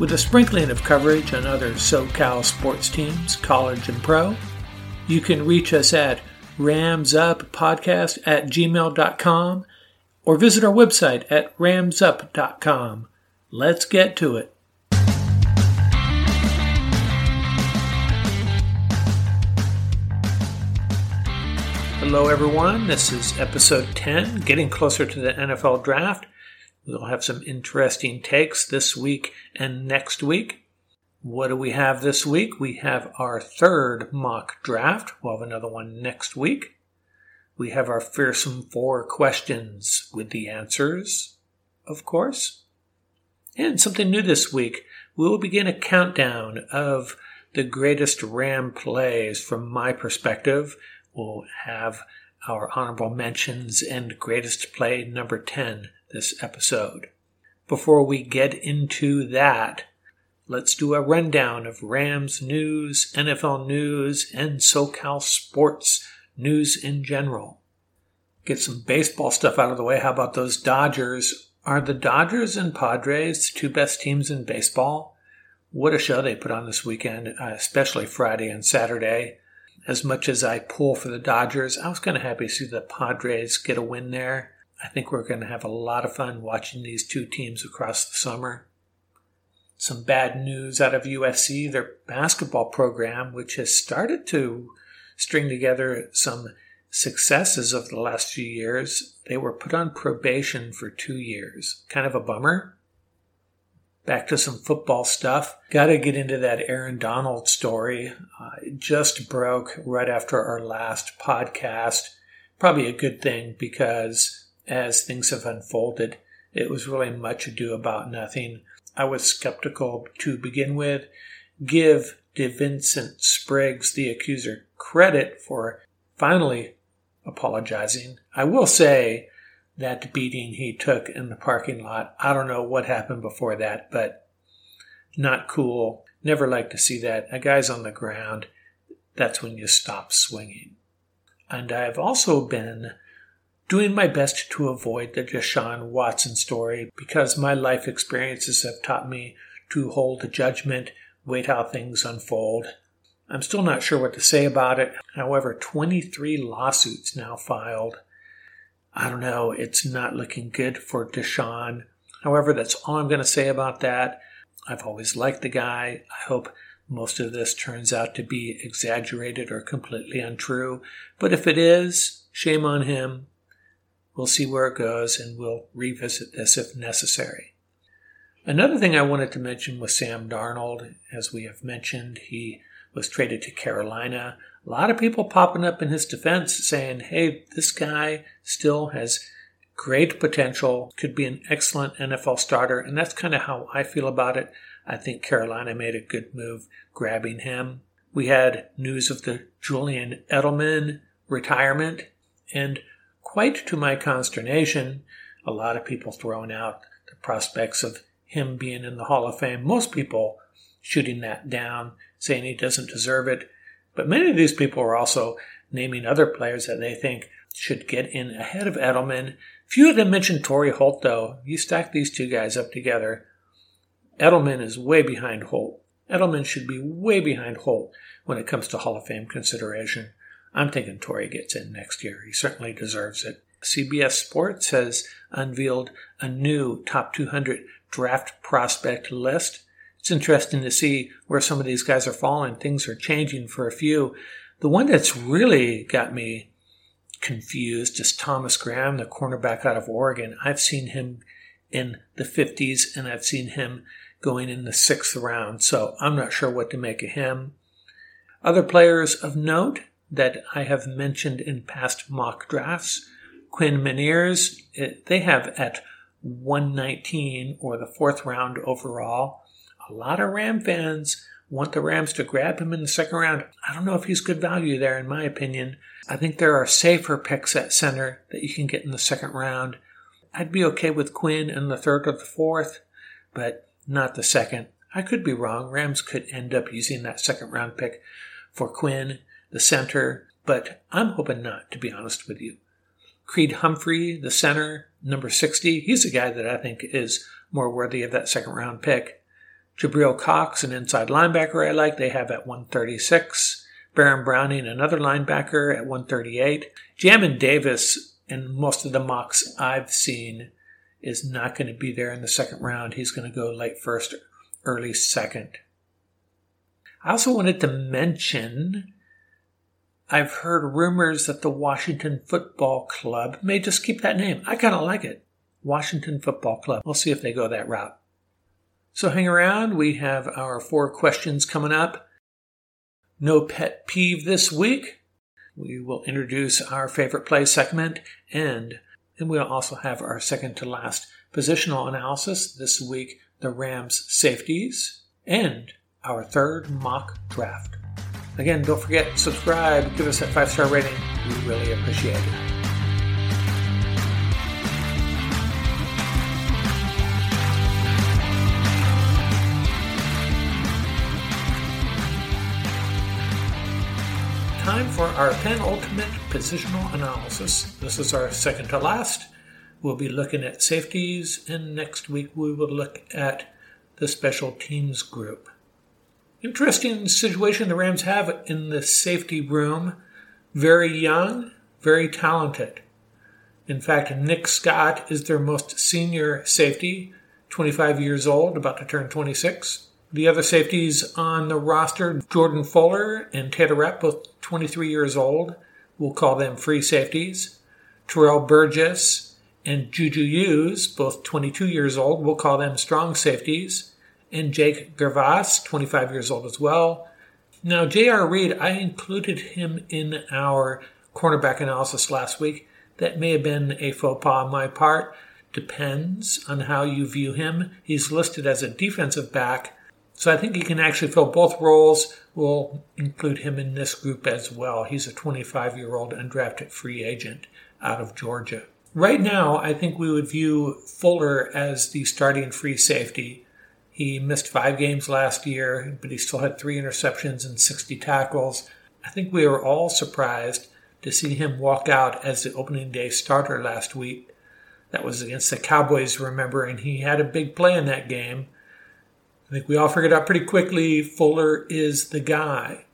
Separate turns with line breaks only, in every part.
with a sprinkling of coverage on other SoCal sports teams, college and pro. You can reach us at ramsuppodcast at gmail.com or visit our website at ramsup.com. Let's get to it. Hello, everyone. This is episode 10, getting closer to the NFL draft. We'll have some interesting takes this week and next week. What do we have this week? We have our third mock draft. We'll have another one next week. We have our fearsome four questions with the answers, of course. And something new this week. We will begin a countdown of the greatest Ram plays from my perspective. We'll have our honorable mentions and greatest play number 10 this episode. Before we get into that, let's do a rundown of Rams news, NFL news, and SoCal sports news in general. Get some baseball stuff out of the way. How about those Dodgers? Are the Dodgers and Padres two best teams in baseball? What a show they put on this weekend, uh, especially Friday and Saturday as much as I pull for the Dodgers, I was kind of happy to see the Padres get a win there. I think we're going to have a lot of fun watching these two teams across the summer. Some bad news out of USC, their basketball program, which has started to string together some successes of the last few years. They were put on probation for two years. Kind of a bummer. Back to some football stuff. Got to get into that Aaron Donald story. Uh, just broke right after our last podcast. Probably a good thing because as things have unfolded, it was really much ado about nothing. I was skeptical to begin with. Give DeVincent Spriggs, the accuser, credit for finally apologizing. I will say that beating he took in the parking lot. I don't know what happened before that, but not cool. Never like to see that. A guy's on the ground. That's when you stop swinging. And I've also been doing my best to avoid the Deshaun Watson story because my life experiences have taught me to hold judgment, wait how things unfold. I'm still not sure what to say about it. However, 23 lawsuits now filed I don't know. It's not looking good for Deshaun. However, that's all I'm going to say about that. I've always liked the guy. I hope most of this turns out to be exaggerated or completely untrue. But if it is, shame on him. We'll see where it goes and we'll revisit this if necessary. Another thing I wanted to mention was Sam Darnold. As we have mentioned, he was traded to Carolina. A lot of people popping up in his defense saying, hey, this guy still has great potential, could be an excellent NFL starter. And that's kind of how I feel about it. I think Carolina made a good move grabbing him. We had news of the Julian Edelman retirement, and quite to my consternation, a lot of people throwing out the prospects of him being in the Hall of Fame. Most people shooting that down, saying he doesn't deserve it. But many of these people are also naming other players that they think should get in ahead of Edelman. Few of them mentioned Torry Holt, though. You stack these two guys up together, Edelman is way behind Holt. Edelman should be way behind Holt when it comes to Hall of Fame consideration. I'm thinking Torry gets in next year. He certainly deserves it. CBS Sports has unveiled a new top 200 draft prospect list. It's interesting to see where some of these guys are falling. Things are changing for a few. The one that's really got me confused is Thomas Graham, the cornerback out of Oregon. I've seen him in the 50s and I've seen him going in the sixth round, so I'm not sure what to make of him. Other players of note that I have mentioned in past mock drafts Quinn eh, they have at 119 or the fourth round overall. A lot of Ram fans want the Rams to grab him in the second round. I don't know if he's good value there, in my opinion. I think there are safer picks at center that you can get in the second round. I'd be okay with Quinn in the third or the fourth, but not the second. I could be wrong. Rams could end up using that second round pick for Quinn, the center, but I'm hoping not, to be honest with you. Creed Humphrey, the center, number 60, he's a guy that I think is more worthy of that second round pick. Jabril Cox, an inside linebacker I like, they have at 136. Baron Browning, another linebacker at 138. Jamin Davis, in most of the mocks I've seen, is not going to be there in the second round. He's going to go late first, early second. I also wanted to mention I've heard rumors that the Washington Football Club may just keep that name. I kind of like it. Washington Football Club. We'll see if they go that route. So hang around. We have our four questions coming up. No pet peeve this week. We will introduce our favorite play segment and and we'll also have our second to last positional analysis this week, the Rams safeties, and our third mock draft. Again, don't forget, subscribe, give us that five star rating. We really appreciate it. time for our penultimate positional analysis. This is our second to last. We'll be looking at safeties, and next week we will look at the special teams group. Interesting situation the Rams have in the safety room. Very young, very talented. In fact, Nick Scott is their most senior safety, 25 years old, about to turn 26. The other safeties on the roster, Jordan Fuller and Taylor Rapp, both 23 years old. We'll call them free safeties. Terrell Burgess and Juju Hughes, both 22 years old. We'll call them strong safeties. And Jake Gervase, 25 years old as well. Now, J.R. Reed, I included him in our cornerback analysis last week. That may have been a faux pas on my part. Depends on how you view him. He's listed as a defensive back so I think he can actually fill both roles. We'll include him in this group as well. He's a 25 year old undrafted free agent out of Georgia. Right now, I think we would view Fuller as the starting free safety. He missed five games last year, but he still had three interceptions and 60 tackles. I think we were all surprised to see him walk out as the opening day starter last week. That was against the Cowboys, remember, and he had a big play in that game. I think we all figured out pretty quickly Fuller is the guy.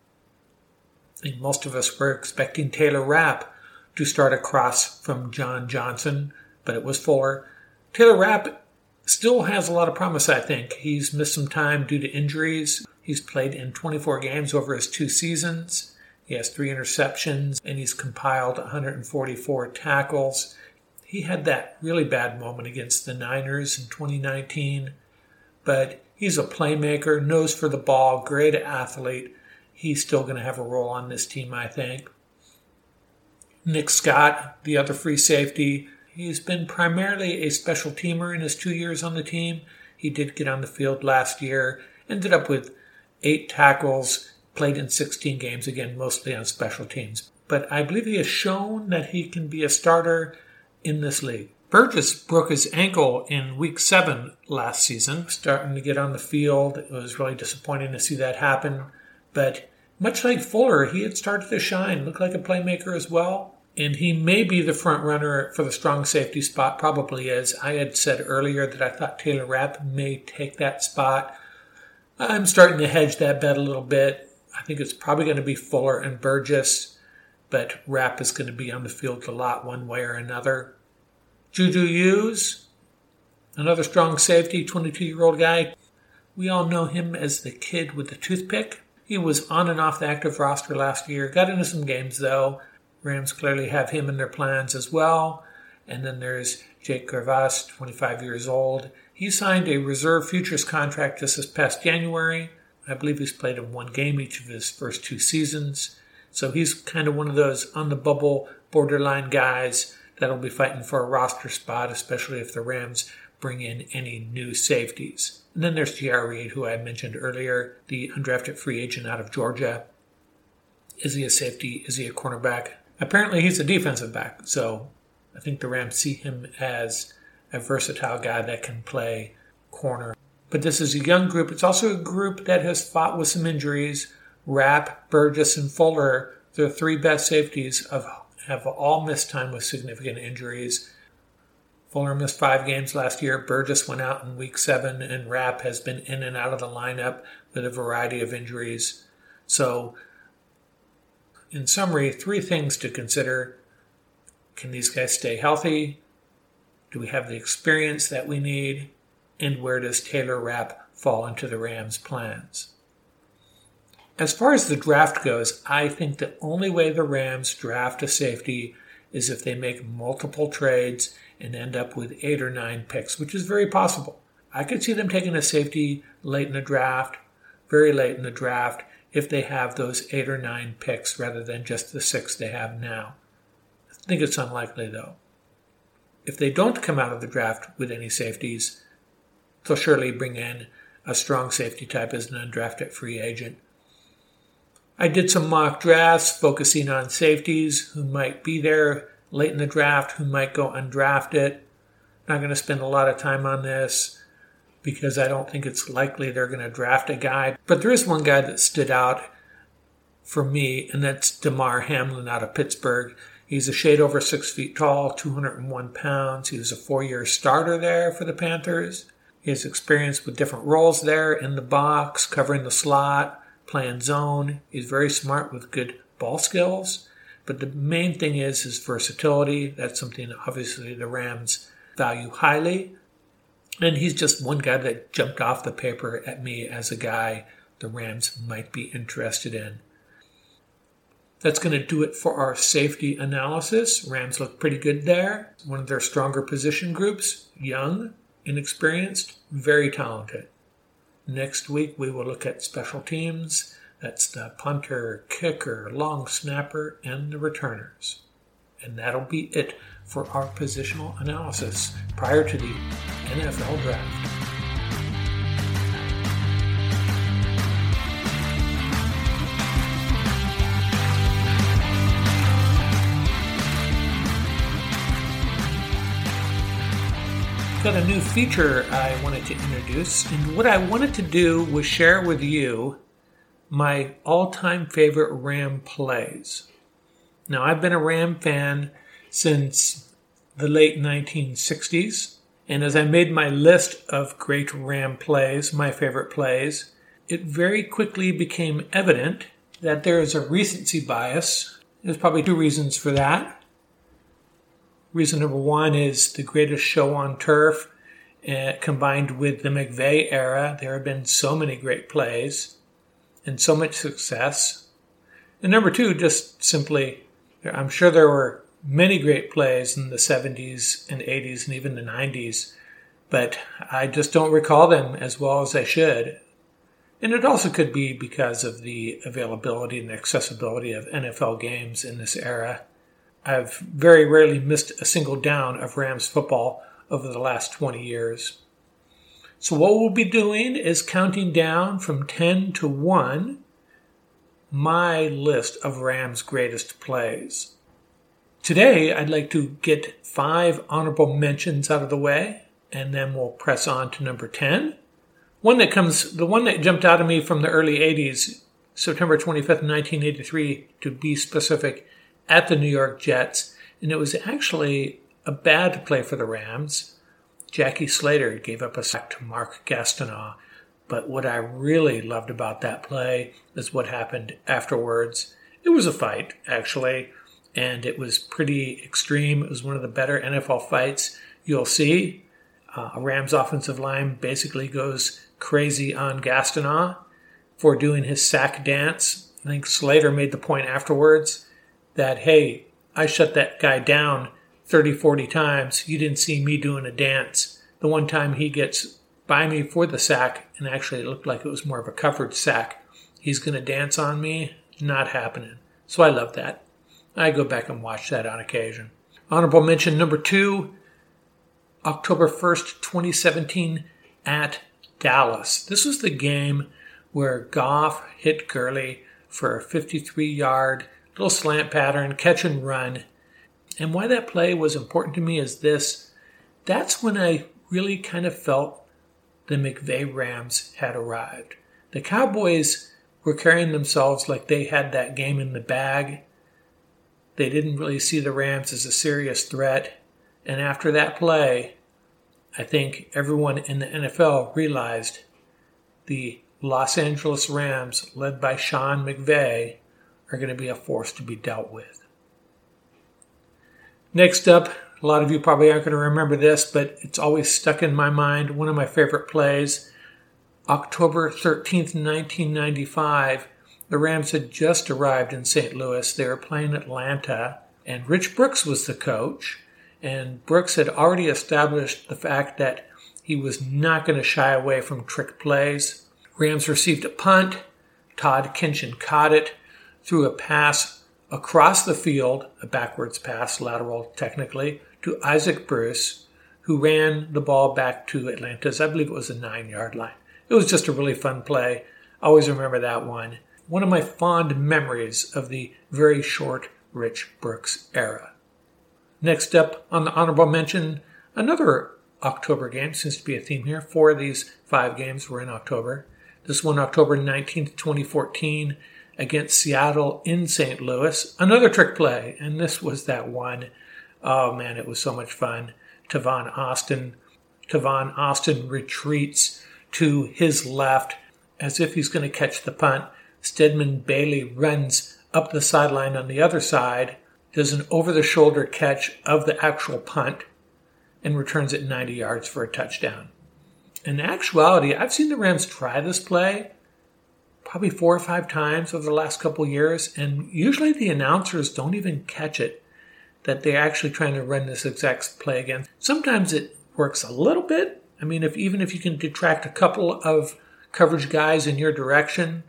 I think most of us were expecting Taylor Rapp to start across from John Johnson, but it was Fuller. Taylor Rapp still has a lot of promise, I think. He's missed some time due to injuries. He's played in 24 games over his two seasons. He has three interceptions and he's compiled 144 tackles. He had that really bad moment against the Niners in 2019, but he's a playmaker, knows for the ball, great athlete. He's still going to have a role on this team, I think. Nick Scott, the other free safety, he's been primarily a special teamer in his two years on the team. He did get on the field last year, ended up with eight tackles, played in 16 games, again, mostly on special teams. But I believe he has shown that he can be a starter in this league. Burgess broke his ankle in week seven last season, starting to get on the field. It was really disappointing to see that happen. But much like Fuller, he had started to shine, looked like a playmaker as well. And he may be the front runner for the strong safety spot, probably is. I had said earlier that I thought Taylor Rapp may take that spot. I'm starting to hedge that bet a little bit. I think it's probably going to be Fuller and Burgess, but Rapp is going to be on the field a lot one way or another. Juju Hughes, another strong safety, 22 year old guy. We all know him as the kid with the toothpick. He was on and off the active roster last year, got into some games though. Rams clearly have him in their plans as well. And then there's Jake Gervase, 25 years old. He signed a reserve futures contract just this past January. I believe he's played in one game each of his first two seasons. So he's kind of one of those on the bubble, borderline guys that'll be fighting for a roster spot, especially if the Rams bring in any new safeties. And then there's J.R. Reed, who I mentioned earlier, the undrafted free agent out of Georgia. Is he a safety? Is he a cornerback? Apparently, he's a defensive back. So I think the Rams see him as a versatile guy that can play corner. But this is a young group. It's also a group that has fought with some injuries. Rapp, Burgess, and Fuller, the three best safeties, of, have all missed time with significant injuries. Fuller missed five games last year. Burgess went out in week seven, and Rapp has been in and out of the lineup with a variety of injuries. So, in summary, three things to consider. Can these guys stay healthy? Do we have the experience that we need? And where does Taylor Rapp fall into the Rams' plans? As far as the draft goes, I think the only way the Rams draft a safety is if they make multiple trades and end up with eight or nine picks, which is very possible. I could see them taking a safety late in the draft, very late in the draft, if they have those eight or nine picks rather than just the six they have now. I think it's unlikely though. If they don't come out of the draft with any safeties, they'll surely bring in a strong safety type as an undrafted free agent. I did some mock drafts focusing on safeties who might be there late in the draft, who might go undrafted. Not going to spend a lot of time on this because I don't think it's likely they're going to draft a guy. But there is one guy that stood out for me, and that's Damar Hamlin out of Pittsburgh. He's a shade over six feet tall, 201 pounds. He was a four year starter there for the Panthers. He has experience with different roles there in the box, covering the slot, playing zone. He's very smart with good ball skills. But the main thing is his versatility. That's something obviously the Rams value highly. And he's just one guy that jumped off the paper at me as a guy the Rams might be interested in. That's going to do it for our safety analysis. Rams look pretty good there. One of their stronger position groups, young, inexperienced, very talented. Next week, we will look at special teams. That's the punter, kicker, long snapper, and the returners. And that'll be it for our positional analysis prior to the NFL draft. got a new feature I wanted to introduce, and what I wanted to do was share with you my all time favorite Ram plays. Now, I've been a Ram fan since the late 1960s, and as I made my list of great Ram plays, my favorite plays, it very quickly became evident that there is a recency bias. There's probably two reasons for that. Reason number one is the greatest show on turf, uh, combined with the McVay era. There have been so many great plays and so much success. And number two, just simply, I'm sure there were many great plays in the 70s and 80s and even the 90s, but I just don't recall them as well as I should. And it also could be because of the availability and accessibility of NFL games in this era. I've very rarely missed a single down of Rams football over the last 20 years. So, what we'll be doing is counting down from 10 to 1 my list of Rams' greatest plays. Today, I'd like to get five honorable mentions out of the way, and then we'll press on to number 10. One that comes, the one that jumped out of me from the early 80s, September 25th, 1983, to be specific, at the New York Jets, and it was actually a bad play for the Rams. Jackie Slater gave up a sack to Mark Gastineau, but what I really loved about that play is what happened afterwards. It was a fight, actually, and it was pretty extreme. It was one of the better NFL fights you'll see. Uh, a Rams offensive line basically goes crazy on Gastineau for doing his sack dance. I think Slater made the point afterwards that, hey, I shut that guy down 30, 40 times. You didn't see me doing a dance. The one time he gets by me for the sack, and actually it looked like it was more of a covered sack, he's going to dance on me. Not happening. So I love that. I go back and watch that on occasion. Honorable mention number two October 1st, 2017, at Dallas. This was the game where Goff hit Gurley for a 53 yard little slant pattern, catch and run. And why that play was important to me is this that's when I really kind of felt the McVay Rams had arrived. The Cowboys were carrying themselves like they had that game in the bag. They didn't really see the Rams as a serious threat. And after that play, I think everyone in the NFL realized the Los Angeles Rams, led by Sean McVay, are going to be a force to be dealt with. Next up, a lot of you probably aren't going to remember this, but it's always stuck in my mind. One of my favorite plays. October 13th, 1995, the Rams had just arrived in St. Louis. They were playing Atlanta, and Rich Brooks was the coach. And Brooks had already established the fact that he was not going to shy away from trick plays. Rams received a punt. Todd Kinchen caught it threw a pass across the field, a backwards pass, lateral technically, to Isaac Bruce, who ran the ball back to Atlanta's, I believe it was a nine yard line. It was just a really fun play. I always remember that one. One of my fond memories of the very short Rich Brooks era. Next up on the honorable mention, another October game seems to be a theme here. Four of these five games were in October. This one, October 19th, 2014, against Seattle in St. Louis. Another trick play, and this was that one. Oh man, it was so much fun. Tavon Austin. Tavon Austin retreats to his left as if he's going to catch the punt. Stedman Bailey runs up the sideline on the other side, does an over the shoulder catch of the actual punt, and returns it 90 yards for a touchdown. In actuality, I've seen the Rams try this play probably four or five times over the last couple years, and usually the announcers don't even catch it that they're actually trying to run this exact play again. Sometimes it works a little bit. I mean, if even if you can detract a couple of coverage guys in your direction,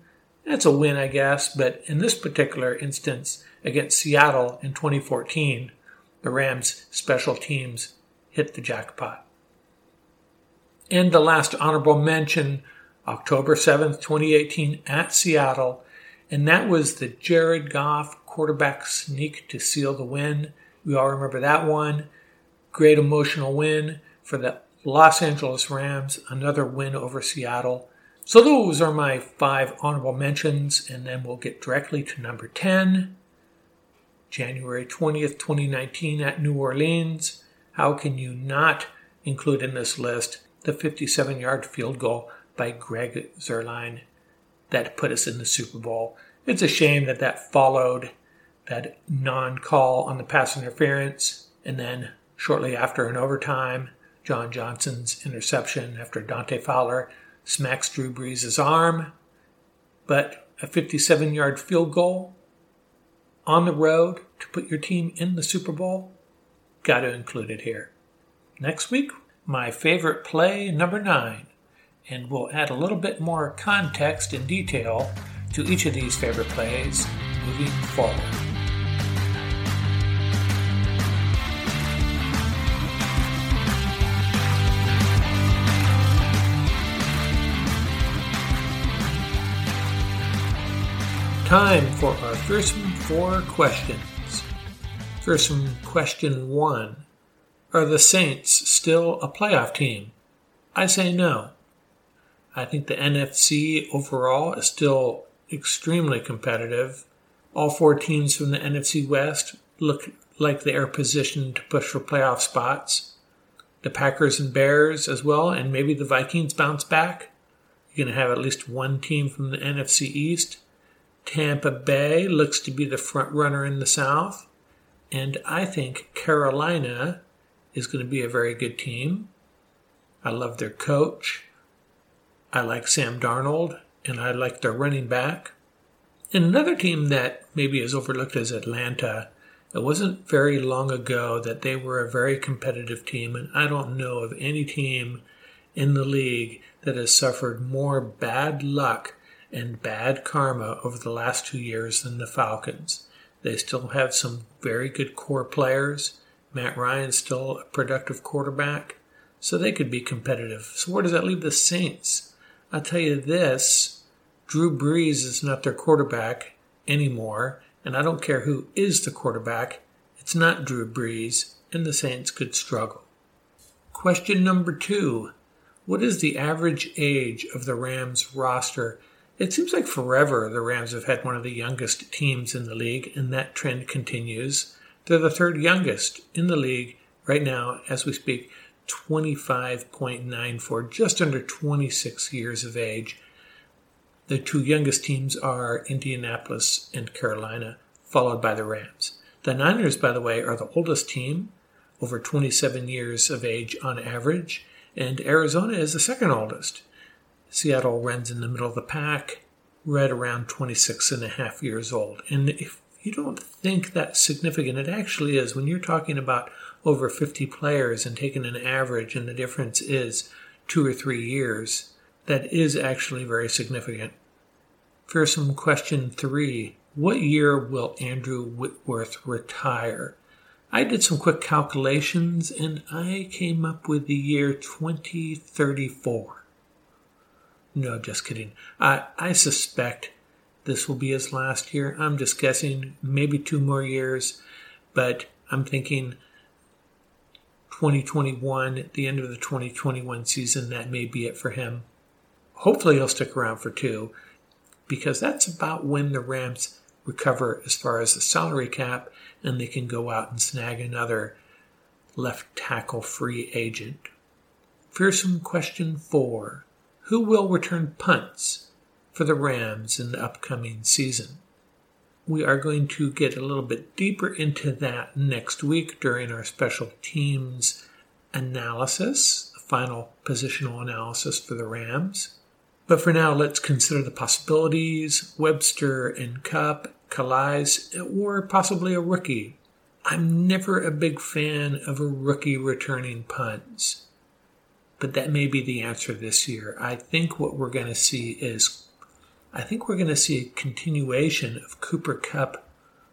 that's a win, I guess. But in this particular instance against Seattle in 2014, the Rams special teams hit the jackpot. And the last honorable mention October 7th, 2018, at Seattle. And that was the Jared Goff quarterback sneak to seal the win. We all remember that one. Great emotional win for the Los Angeles Rams, another win over Seattle. So those are my five honorable mentions, and then we'll get directly to number 10. January 20th, 2019 at New Orleans. How can you not include in this list the 57 yard field goal by Greg Zuerlein that put us in the Super Bowl. It's a shame that that followed that non call on the pass interference and then shortly after in overtime. John Johnson's interception after Dante Fowler smacks Drew Brees' arm. But a 57 yard field goal on the road to put your team in the Super Bowl, got to include it here. Next week, my favorite play, number nine, and we'll add a little bit more context and detail to each of these favorite plays moving forward. Time for our first four questions. Fearsome question one Are the Saints still a playoff team? I say no. I think the NFC overall is still extremely competitive. All four teams from the NFC West look like they are positioned to push for playoff spots. The Packers and Bears as well, and maybe the Vikings bounce back. You're going to have at least one team from the NFC East. Tampa Bay looks to be the front runner in the South. And I think Carolina is going to be a very good team. I love their coach. I like Sam Darnold, and I like their running back. And another team that maybe is overlooked is Atlanta. It wasn't very long ago that they were a very competitive team, and I don't know of any team in the league that has suffered more bad luck and bad karma over the last two years than the Falcons. They still have some very good core players. Matt Ryan's still a productive quarterback, so they could be competitive. So where does that leave the Saints? I'll tell you this Drew Brees is not their quarterback anymore, and I don't care who is the quarterback, it's not Drew Brees, and the Saints could struggle. Question number two What is the average age of the Rams roster it seems like forever the Rams have had one of the youngest teams in the league, and that trend continues. They're the third youngest in the league right now, as we speak, 25.94, just under 26 years of age. The two youngest teams are Indianapolis and Carolina, followed by the Rams. The Niners, by the way, are the oldest team, over 27 years of age on average, and Arizona is the second oldest. Seattle runs in the middle of the pack, right around 26 and a half years old. And if you don't think that's significant, it actually is. When you're talking about over 50 players and taking an average, and the difference is two or three years, that is actually very significant. Fearsome question three What year will Andrew Whitworth retire? I did some quick calculations and I came up with the year 2034. No, just kidding. I, I suspect this will be his last year. I'm just guessing, maybe two more years, but I'm thinking 2021, at the end of the 2021 season, that may be it for him. Hopefully, he'll stick around for two, because that's about when the Rams recover as far as the salary cap and they can go out and snag another left tackle free agent. Fearsome question four who will return punts for the Rams in the upcoming season. We are going to get a little bit deeper into that next week during our special teams analysis, the final positional analysis for the Rams. But for now, let's consider the possibilities Webster and Kupp, Calais, or possibly a rookie. I'm never a big fan of a rookie returning punts but that may be the answer this year. I think what we're going to see is, I think we're going to see a continuation of Cooper Kupp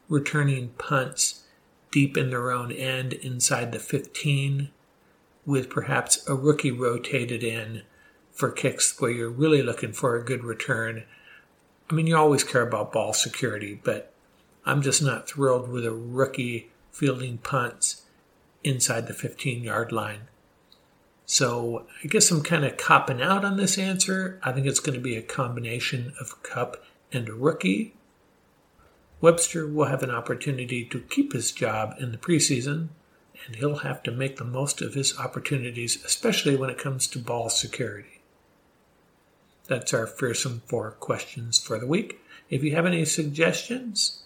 returning punts deep in their own end inside the 15, with perhaps a rookie rotated in for kicks where you're really looking for a good return. I mean, you always care about ball security, but I'm just not thrilled with a rookie fielding punts inside the 15 yard line. So I guess I'm kind of copping out on this answer. I think it's going to be a combination of Kupp and rookie. Webster will have an opportunity to keep his job in the preseason, and he'll have to make the most of his opportunities, especially when it comes to ball security. That's our fearsome four questions for the week. If you have any suggestions,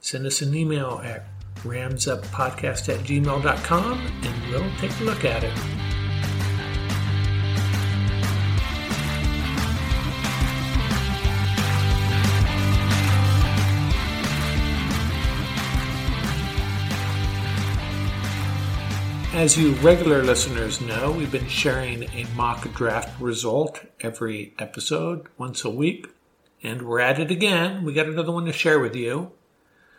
send us an email at ramsuppodcast at gmail.com and we'll take a look at it. As you regular listeners know, we've been sharing a mock draft result every episode, once a week, and we're at it again. We got another one to share with you.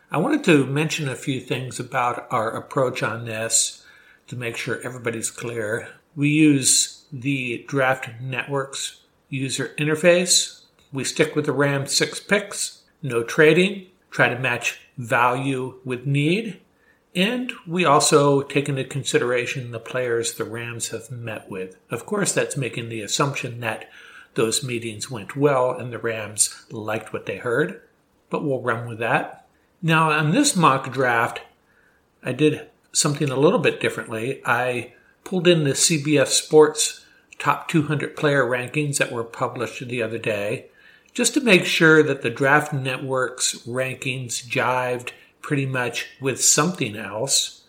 I wanted to mention a few things about our approach on this to make sure everybody's clear. We use the Draft Networks user interface. We stick with the RAM 6 picks, no trading, try to match value with need and we also take into consideration the players the Rams have met with. Of course, that's making the assumption that those meetings went well and the Rams liked what they heard, but we'll run with that. Now, on this mock draft, I did something a little bit differently. I pulled in the CBS Sports top 200 player rankings that were published the other day just to make sure that the Draft Network's rankings jived pretty much with something else.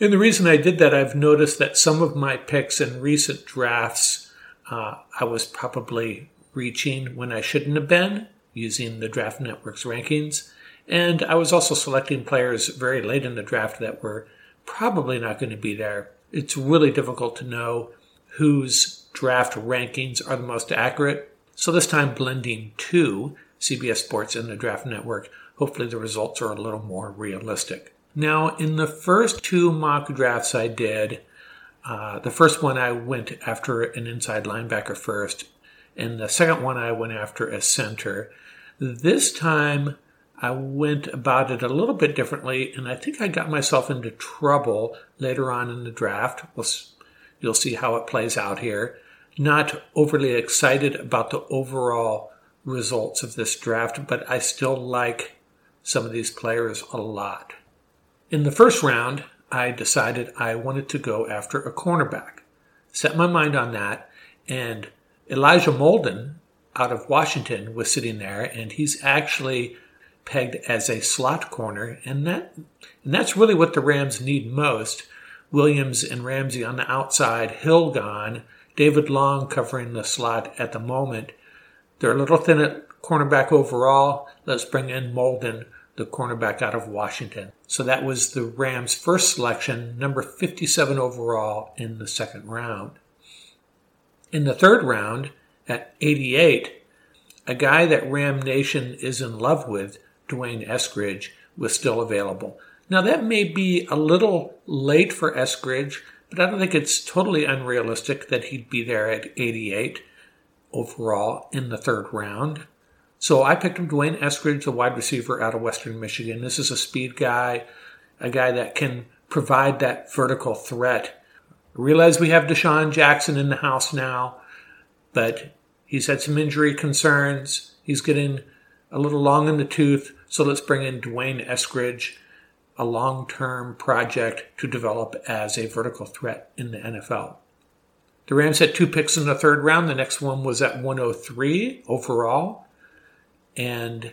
And the reason I did that, I've noticed that some of my picks in recent drafts, uh, I was probably reaching when I shouldn't have been using the Draft Network's rankings. And I was also selecting players very late in the draft that were probably not going to be there. It's really difficult to know whose draft rankings are the most accurate. So this time blending two, CBS Sports and the Draft Network, hopefully the results are a little more realistic. Now, in the first two mock drafts I did, uh, the first one I went after an inside linebacker first, and the second one I went after a center. This time I went about it a little bit differently, and I think I got myself into trouble later on in the draft. We'll, you'll see how it plays out here. Not overly excited about the overall results of this draft, but I still like some of these players a lot. In the first round, I decided I wanted to go after a cornerback. Set my mind on that, and Elijah Molden out of Washington was sitting there, and he's actually pegged as a slot corner, and that and that's really what the Rams need most. Williams and Ramsey on the outside, Hill gone, David Long covering the slot at the moment. They're a little thin at cornerback overall. Let's bring in Molden the cornerback out of Washington. So that was the Rams' first selection, number 57 overall in the second round. In the third round, at 88, a guy that Ram Nation is in love with, D'Wayne Eskridge, was still available. Now, that may be a little late for Eskridge, but I don't think it's totally unrealistic that he'd be there at 88 overall in the third round. So I picked up D'Wayne Eskridge, the wide receiver out of Western Michigan. This is a speed guy, a guy that can provide that vertical threat. I realize we have DeSean Jackson in the house now, but he's had some injury concerns. He's getting a little long in the tooth, so let's bring in D'Wayne Eskridge, a long term project to develop as a vertical threat in the NFL. The Rams had two picks in the third round. The next one was at 103 overall. And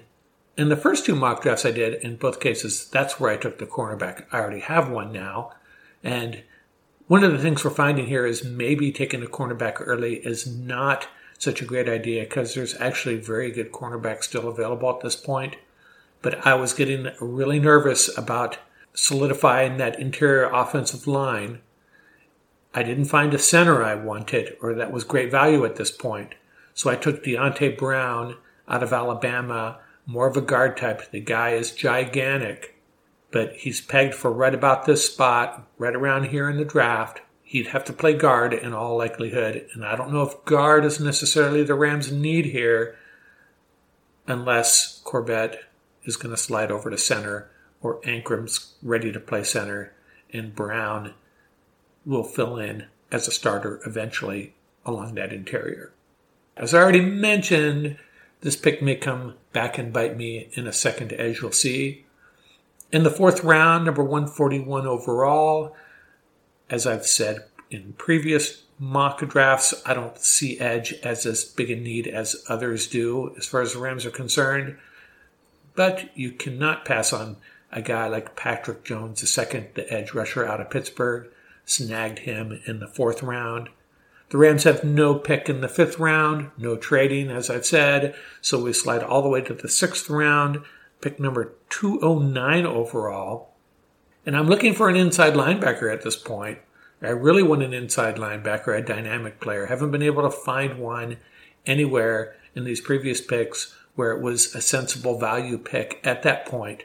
in the first two mock drafts I did, in both cases, that's where I took the cornerback. I already have one now. And one of the things we're finding here is maybe taking a cornerback early is not such a great idea because there's actually very good cornerbacks still available at this point. But I was getting really nervous about solidifying that interior offensive line. I didn't find a center I wanted or that was great value at this point. So I took Deonte Brown out of Alabama, more of a guard type. The guy is gigantic, but he's pegged for right about this spot, right around here in the draft. He'd have to play guard in all likelihood, and I don't know if guard is necessarily the Rams' need here, unless Corbett is going to slide over to center or Anchrum's ready to play center, and Brown will fill in as a starter eventually along that interior. As I already mentioned, this pick may come back and bite me in a second, as you'll see. In the fourth round, number 141 overall, as I've said in previous mock drafts, I don't see edge as as big a need as others do as far as the Rams are concerned. But you cannot pass on a guy like Patrick Jones II, the edge rusher out of Pittsburgh, snagged him in the fourth round. The Rams have no pick in the fifth round, no trading, as I've said, so we slide all the way to the sixth round, pick number 209 overall. And I'm looking for an inside linebacker at this point. I really want an inside linebacker, a dynamic player. Haven't been able to find one anywhere in these previous picks where it was a sensible value pick at that point.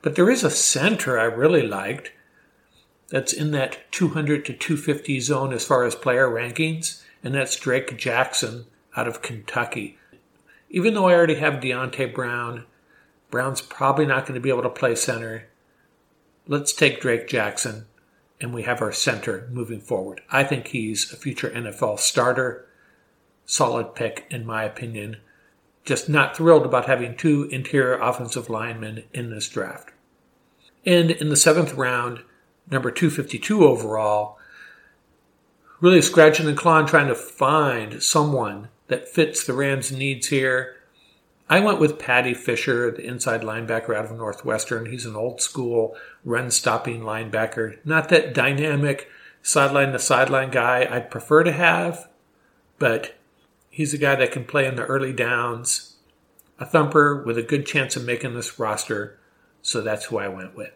But there is a center I really liked that's in that 200 to 250 zone as far as player rankings, and that's Drake Jackson out of Kentucky. Even though I already have Deonte Brown, Brown's probably not going to be able to play center. Let's take Drake Jackson, and we have our center moving forward. I think he's a future NFL starter. Solid pick, in my opinion. Just not thrilled about having two interior offensive linemen in this draft. And in the seventh round, number 252 overall, really scratching and clawing trying to find someone that fits the Rams' needs here. I went with Paddy Fisher, the inside linebacker out of Northwestern. He's an old school run stopping linebacker. Not that dynamic sideline to sideline guy I'd prefer to have, but he's a guy that can play in the early downs. A thumper with a good chance of making this roster, so that's who I went with.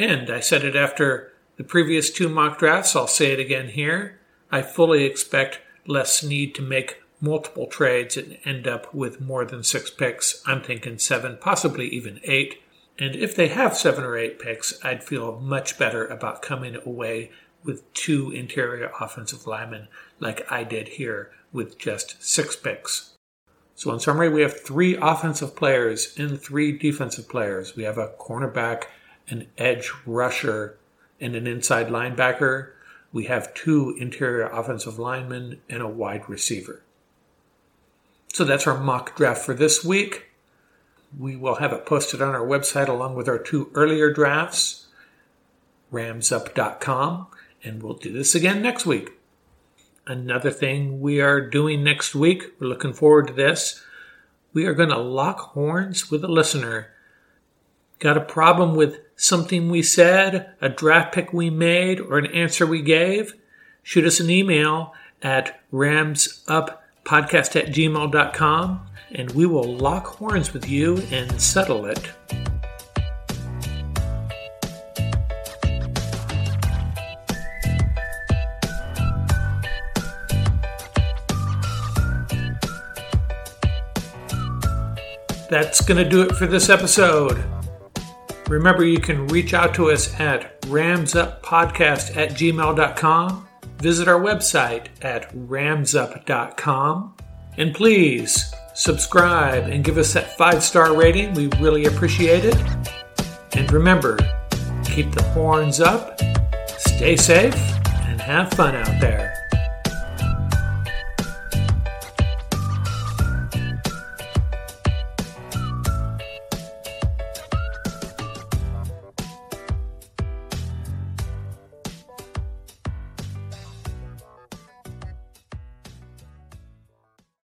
And I said it after the previous two mock drafts, I'll say it again here. I fully expect Les Snead to make multiple trades and end up with more than six picks. I'm thinking seven, possibly even eight. And if they have seven or eight picks, I'd feel much better about coming away with two interior offensive linemen like I did here with just six picks. So, in summary, we have three offensive players and three defensive players. We have a cornerback an edge rusher, and an inside linebacker. We have two interior offensive linemen and a wide receiver. So that's our mock draft for this week. We will have it posted on our website along with our two earlier drafts, ramsup.com, and we'll do this again next week. Another thing we are doing next week, we're looking forward to this. We are going to lock horns with a listener. Got a problem with something we said, a draft pick we made, or an answer we gave, shoot us an email at ramsuppodcast at gmail.com and we will lock horns with you and settle it. That's going to do it for this episode. Remember, you can reach out to us at ramsuppodcast at gmail.com. Visit our website at ramsup.com. And please subscribe and give us that five star rating. We really appreciate it. And remember, keep the horns up, stay safe, and have fun out there.